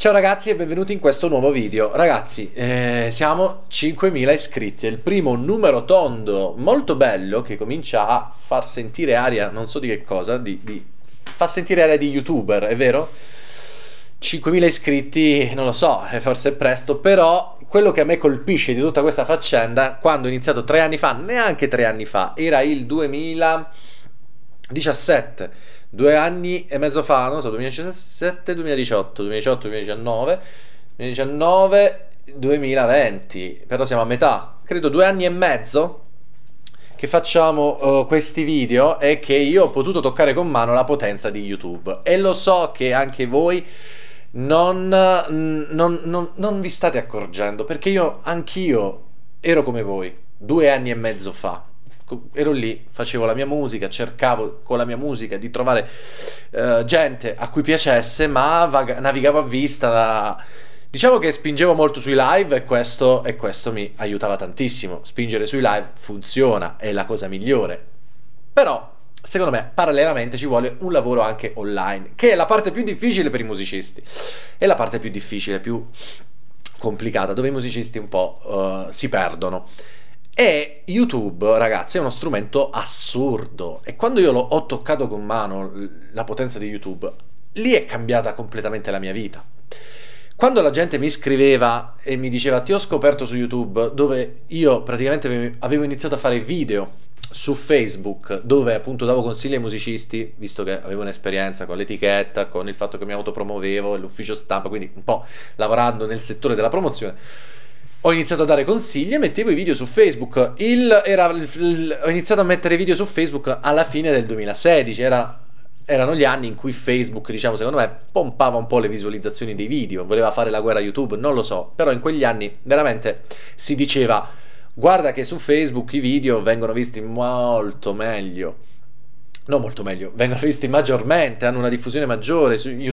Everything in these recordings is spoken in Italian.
Ciao ragazzi e benvenuti in questo nuovo video. Ragazzi, eh, siamo 5.000 iscritti. È il primo numero tondo molto bello che comincia a far sentire aria, non so di che cosa, di, di far sentire aria di youtuber, è vero? 5.000 iscritti, non lo so, forse è presto, però quello che a me colpisce di tutta questa faccenda, quando ho iniziato tre anni fa, neanche tre anni fa, era il 2017, due anni e mezzo fa, non so, 2017, 2018, 2018, 2019, 2019, 2020, però siamo a metà, credo due anni e mezzo che facciamo uh, questi video e che io ho potuto toccare con mano la potenza di YouTube. E lo so che anche voi non, non, non, non vi state accorgendo perché io anch'io ero come voi due anni e mezzo fa ero lì, facevo la mia musica, cercavo con la mia musica di trovare uh, gente a cui piacesse, ma vaga- navigavo a vista. La... Diciamo che spingevo molto sui live e questo, e questo mi aiutava tantissimo. Spingere sui live funziona, è la cosa migliore. Però secondo me parallelamente ci vuole un lavoro anche online, che è la parte più difficile per i musicisti, è la parte più difficile, più complicata, dove i musicisti un po' uh, si perdono. E YouTube, ragazzi, è uno strumento assurdo. E quando io ho toccato con mano la potenza di YouTube, lì è cambiata completamente la mia vita. Quando la gente mi scriveva e mi diceva ti ho scoperto su YouTube, dove io praticamente avevo iniziato a fare video su Facebook dove appunto davo consigli ai musicisti, visto che avevo un'esperienza con l'etichetta, con il fatto che mi autopromuovevo, l'ufficio stampa, quindi un po' lavorando nel settore della promozione. Ho iniziato a dare consigli e mettevo i video su Facebook. Il, era, il, ho iniziato a mettere video su Facebook alla fine del 2016. Era, erano gli anni in cui Facebook, diciamo, secondo me, pompava un po' le visualizzazioni dei video. Voleva fare la guerra YouTube, non lo so. Però in quegli anni veramente si diceva Guarda che su Facebook i video vengono visti molto meglio. Non molto meglio, vengono visti maggiormente, hanno una diffusione maggiore su YouTube.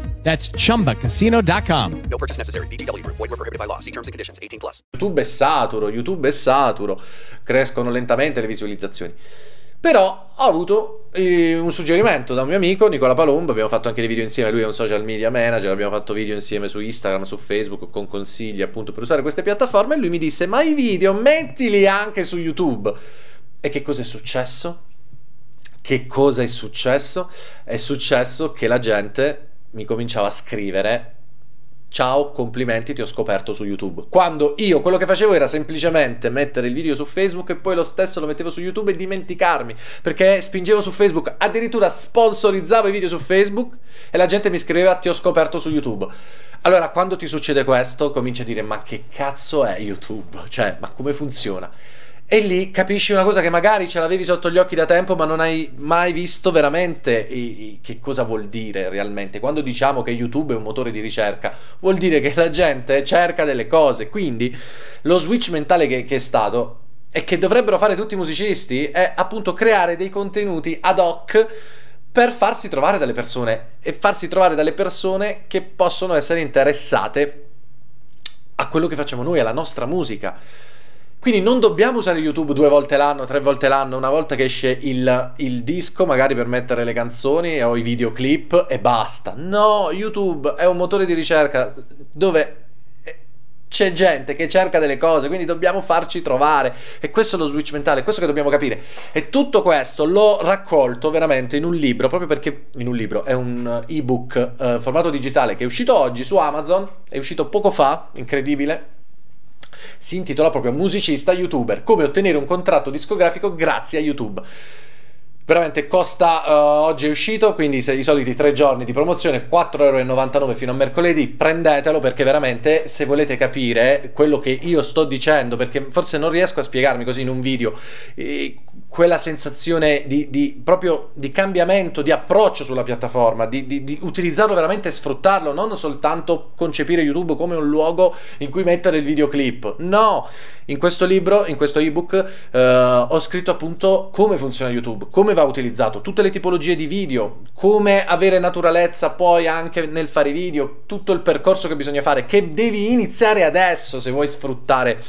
That's chumbacasino.com. No purchase necessary. BGW. Void were prohibited by law. See terms and conditions 18 plus. YouTube è saturo, YouTube è saturo. Crescono lentamente le visualizzazioni. Però ho avuto eh, un suggerimento da un mio amico, Nicola Palumbo, abbiamo fatto anche dei video insieme, lui è un social media manager, abbiamo fatto video insieme su Instagram, su Facebook con consigli appunto per usare queste piattaforme e lui mi disse "Ma i video mettili anche su YouTube". E che cosa è successo? Che cosa è successo? È successo che la gente mi cominciava a scrivere ciao, complimenti, ti ho scoperto su YouTube. Quando io quello che facevo era semplicemente mettere il video su Facebook e poi lo stesso lo mettevo su YouTube e dimenticarmi, perché spingevo su Facebook, addirittura sponsorizzavo i video su Facebook e la gente mi scriveva ti ho scoperto su YouTube. Allora, quando ti succede questo, cominci a dire ma che cazzo è YouTube? Cioè, ma come funziona? E lì capisci una cosa che magari ce l'avevi sotto gli occhi da tempo, ma non hai mai visto veramente i, i, che cosa vuol dire realmente. Quando diciamo che YouTube è un motore di ricerca, vuol dire che la gente cerca delle cose. Quindi lo switch mentale che, che è stato e che dovrebbero fare tutti i musicisti è appunto creare dei contenuti ad hoc per farsi trovare dalle persone e farsi trovare dalle persone che possono essere interessate a quello che facciamo noi, alla nostra musica. Quindi non dobbiamo usare YouTube due volte l'anno, tre volte l'anno, una volta che esce il, il, disco, magari per mettere le canzoni o i videoclip e basta. No, YouTube è un motore di ricerca dove eh, c'è gente che cerca delle cose, quindi dobbiamo farci trovare. E questo è lo switch mentale, è questo che dobbiamo capire. E tutto questo l'ho raccolto veramente in un libro, proprio perché in un libro è un ebook eh, formato digitale che è uscito oggi su Amazon, è uscito poco fa, incredibile si intitola proprio Musicista YouTuber, come ottenere un contratto discografico grazie a YouTube veramente costa uh, oggi è uscito quindi se i soliti tre giorni di promozione 4,99€ fino a mercoledì prendetelo perché veramente se volete capire quello che io sto dicendo perché forse non riesco a spiegarmi così in un video eh, quella sensazione di, di, proprio di cambiamento di approccio sulla piattaforma di, di, di utilizzarlo veramente e sfruttarlo non soltanto concepire YouTube come un luogo in cui mettere il videoclip. No! In questo libro in questo ebook uh, ho scritto appunto come funziona YouTube come come va utilizzato, tutte le tipologie di video, come avere naturalezza poi anche nel fare video, tutto il percorso che bisogna fare, che devi iniziare adesso se vuoi sfruttare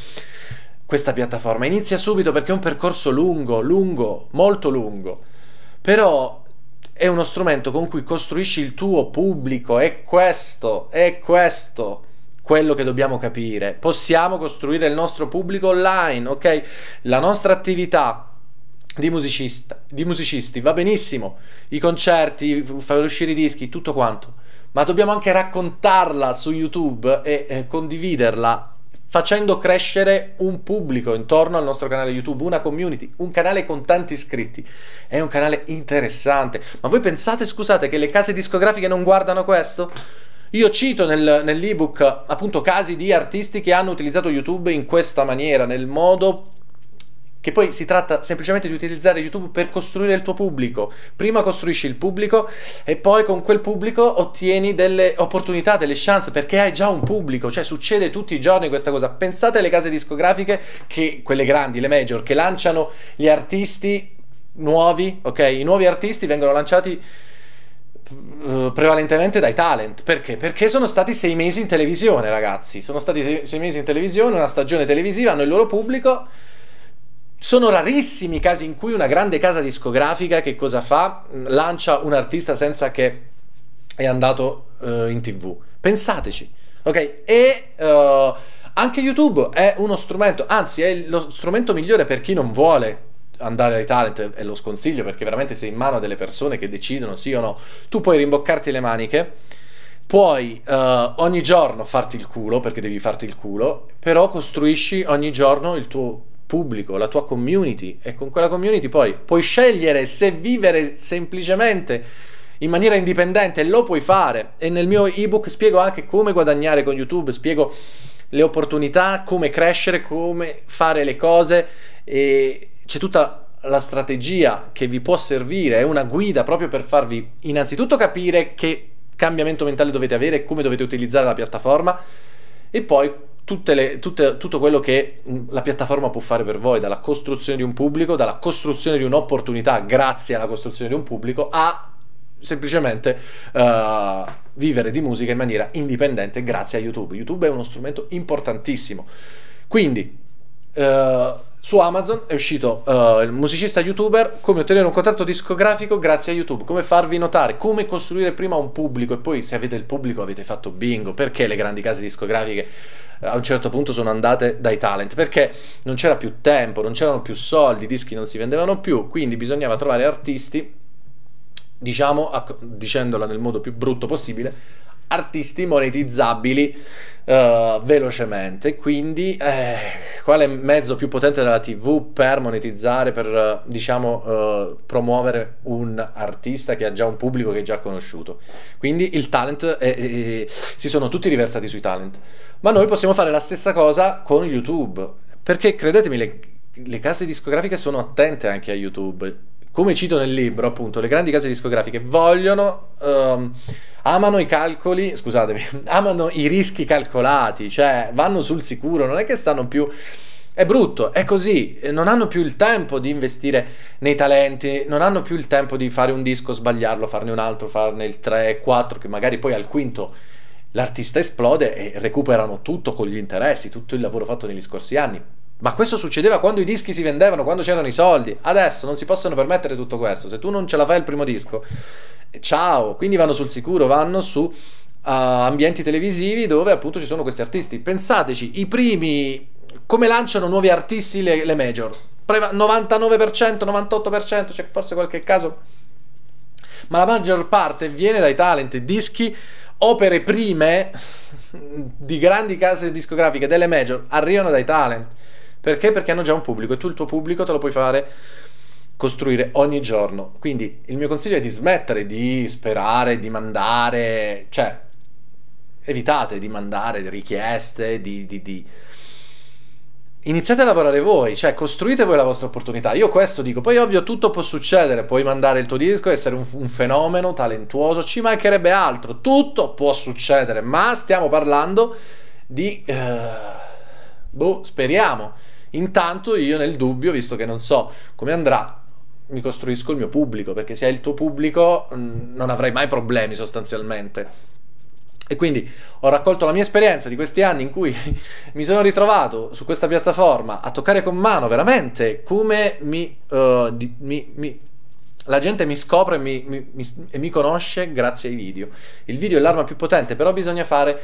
questa piattaforma. Inizia subito perché è un percorso lungo, lungo, molto lungo. Però è uno strumento con cui costruisci il tuo pubblico, è questo, è questo quello che dobbiamo capire. Possiamo costruire il nostro pubblico online, ok? La nostra attività di, di musicisti, va benissimo, i concerti, fare uscire i dischi, tutto quanto, ma dobbiamo anche raccontarla su YouTube e eh, condividerla facendo crescere un pubblico intorno al nostro canale YouTube, una community, un canale con tanti iscritti. È un canale interessante. Ma voi pensate, scusate, che le case discografiche non guardano questo? Io cito nel, nell'ebook appunto casi di artisti che hanno utilizzato YouTube in questa maniera, nel modo che poi si tratta semplicemente di utilizzare YouTube per costruire il tuo pubblico. Prima costruisci il pubblico e poi con quel pubblico ottieni delle opportunità, delle chance perché hai già un pubblico, cioè succede tutti i giorni questa cosa. Pensate alle case discografiche che quelle grandi, le major che lanciano gli artisti nuovi, ok? I nuovi artisti vengono lanciati uh, prevalentemente dai talent. Perché? Perché sono stati sei mesi in televisione, ragazzi. Sono stati sei mesi in televisione, una stagione televisiva, hanno il loro pubblico sono rarissimi i casi in cui una grande casa discografica che cosa fa? Lancia un artista senza che è andato uh, in tv. Pensateci, ok? E uh, anche YouTube è uno strumento, anzi è lo strumento migliore per chi non vuole andare ai talent e lo sconsiglio perché veramente sei in mano delle persone che decidono sì o no. Tu puoi rimboccarti le maniche puoi uh, ogni giorno farti il culo perché devi farti il culo, però costruisci ogni giorno il tuo pubblico, la tua community e con quella community poi puoi scegliere se vivere semplicemente in maniera indipendente, lo puoi fare. E nel mio ebook spiego anche come guadagnare con YouTube, spiego le opportunità, come crescere, come fare le cose e c'è tutta la strategia che vi può servire, è una guida proprio per farvi innanzitutto capire che cambiamento mentale dovete avere e come dovete utilizzare la piattaforma e poi le, tutte, tutto quello che la piattaforma può fare per voi, dalla costruzione di un pubblico, dalla costruzione di un'opportunità grazie alla costruzione di un pubblico, a semplicemente uh, vivere di musica in maniera indipendente grazie a YouTube. YouTube è uno strumento importantissimo. Quindi, uh, su Amazon è uscito uh, il musicista youtuber, come ottenere un contratto discografico grazie a YouTube, come farvi notare, come costruire prima un pubblico e poi se avete il pubblico avete fatto bingo, perché le grandi case discografiche a un certo punto sono andate dai talent? Perché non c'era più tempo, non c'erano più soldi, i dischi non si vendevano più, quindi bisognava trovare artisti, diciamo, a, dicendola nel modo più brutto possibile, artisti monetizzabili uh, velocemente. Quindi, eh, quale mezzo più potente della TV per monetizzare, per uh, diciamo uh, promuovere un artista che ha già un pubblico che è già conosciuto? Quindi il talent, è, è, si sono tutti riversati sui talent. Ma noi possiamo fare la stessa cosa con YouTube, perché credetemi, le, le case discografiche sono attente anche a YouTube. Come cito nel libro, appunto, le grandi case discografiche vogliono. Um, amano i calcoli, scusatemi, amano i rischi calcolati, cioè vanno sul sicuro, non è che stanno più... È brutto, è così, non hanno più il tempo di investire nei talenti, non hanno più il tempo di fare un disco, sbagliarlo, farne un altro, farne il 3, 4, che magari poi al quinto l'artista esplode e recuperano tutto con gli interessi, tutto il lavoro fatto negli scorsi anni. Ma questo succedeva quando i dischi si vendevano, quando c'erano i soldi. Adesso non si possono permettere tutto questo. Se tu non ce la fai il primo disco, ciao. Quindi vanno sul sicuro, vanno su uh, ambienti televisivi dove appunto ci sono questi artisti. Pensateci, i primi come lanciano nuovi artisti le, le major? 99%, 98%, c'è forse qualche caso. Ma la maggior parte viene dai talent, dischi, opere prime di grandi case discografiche, delle major, arrivano dai talent. Perché? Perché hanno già un pubblico e tu il tuo pubblico te lo puoi fare costruire ogni giorno. Quindi il mio consiglio è di smettere di sperare, di mandare, cioè evitate di mandare richieste, di, di, di... Iniziate a lavorare voi, cioè costruite voi la vostra opportunità. Io questo dico, poi ovvio tutto può succedere, puoi mandare il tuo disco, essere un, un fenomeno talentuoso, ci mancherebbe altro, tutto può succedere, ma stiamo parlando di... Uh, boh, speriamo Intanto io nel dubbio, visto che non so come andrà, mi costruisco il mio pubblico, perché se hai il tuo pubblico mm, non avrai mai problemi sostanzialmente. E quindi ho raccolto la mia esperienza di questi anni in cui mi sono ritrovato su questa piattaforma a toccare con mano veramente come mi, uh, di, mi, mi la gente mi scopre e mi, mi, mi, e mi, conosce grazie ai video. Il video è l'arma più potente, però bisogna fare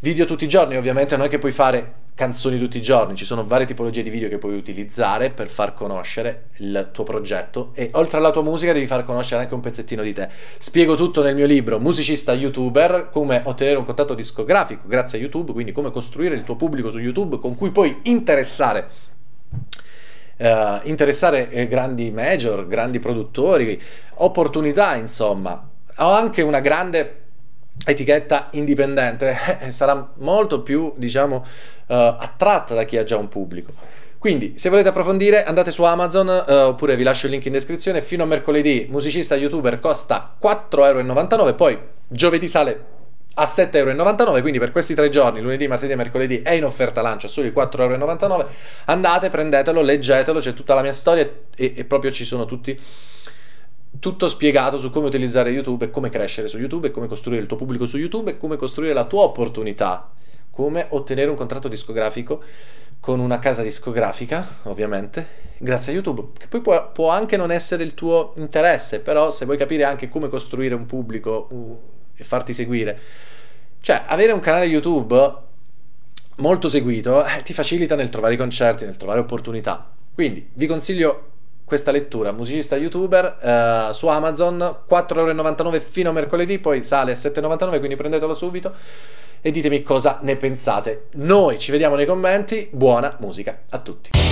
video tutti i giorni. Ovviamente non è che puoi fare canzoni tutti i giorni, ci sono varie tipologie di video che puoi utilizzare per far conoscere il tuo progetto e oltre alla tua musica devi far conoscere anche un pezzettino di te. Spiego tutto nel mio libro Musicista YouTuber, come ottenere un contatto discografico grazie a YouTube, quindi come costruire il tuo pubblico su YouTube con cui puoi interessare Uh, interessare eh, grandi major, grandi produttori, opportunità, insomma. Ho anche una grande etichetta indipendente eh, sarà molto più diciamo uh, attratta da chi ha già un pubblico. Quindi se volete approfondire andate su Amazon uh, oppure vi lascio il link in descrizione. Fino a mercoledì musicista youtuber costa 4,99€ poi giovedì sale a 7,99€ quindi per questi tre giorni lunedì, martedì e mercoledì è in offerta lancio solo i 4,99€ andate prendetelo leggetelo c'è tutta la mia storia e, e proprio ci sono tutti tutto spiegato su come utilizzare YouTube e come crescere su YouTube e come costruire il tuo pubblico su YouTube e come costruire la tua opportunità, come ottenere un contratto discografico con una casa discografica, ovviamente, grazie a YouTube, che poi può, può anche non essere il tuo interesse, però se vuoi capire anche come costruire un pubblico uh, e farti seguire, cioè avere un canale YouTube molto seguito eh, ti facilita nel trovare i concerti, nel trovare opportunità. Quindi vi consiglio questa lettura, musicista youtuber, eh, su Amazon, 4,99€ fino a mercoledì, poi sale a 7,99€, quindi prendetelo subito e ditemi cosa ne pensate. Noi ci vediamo nei commenti, buona musica a tutti.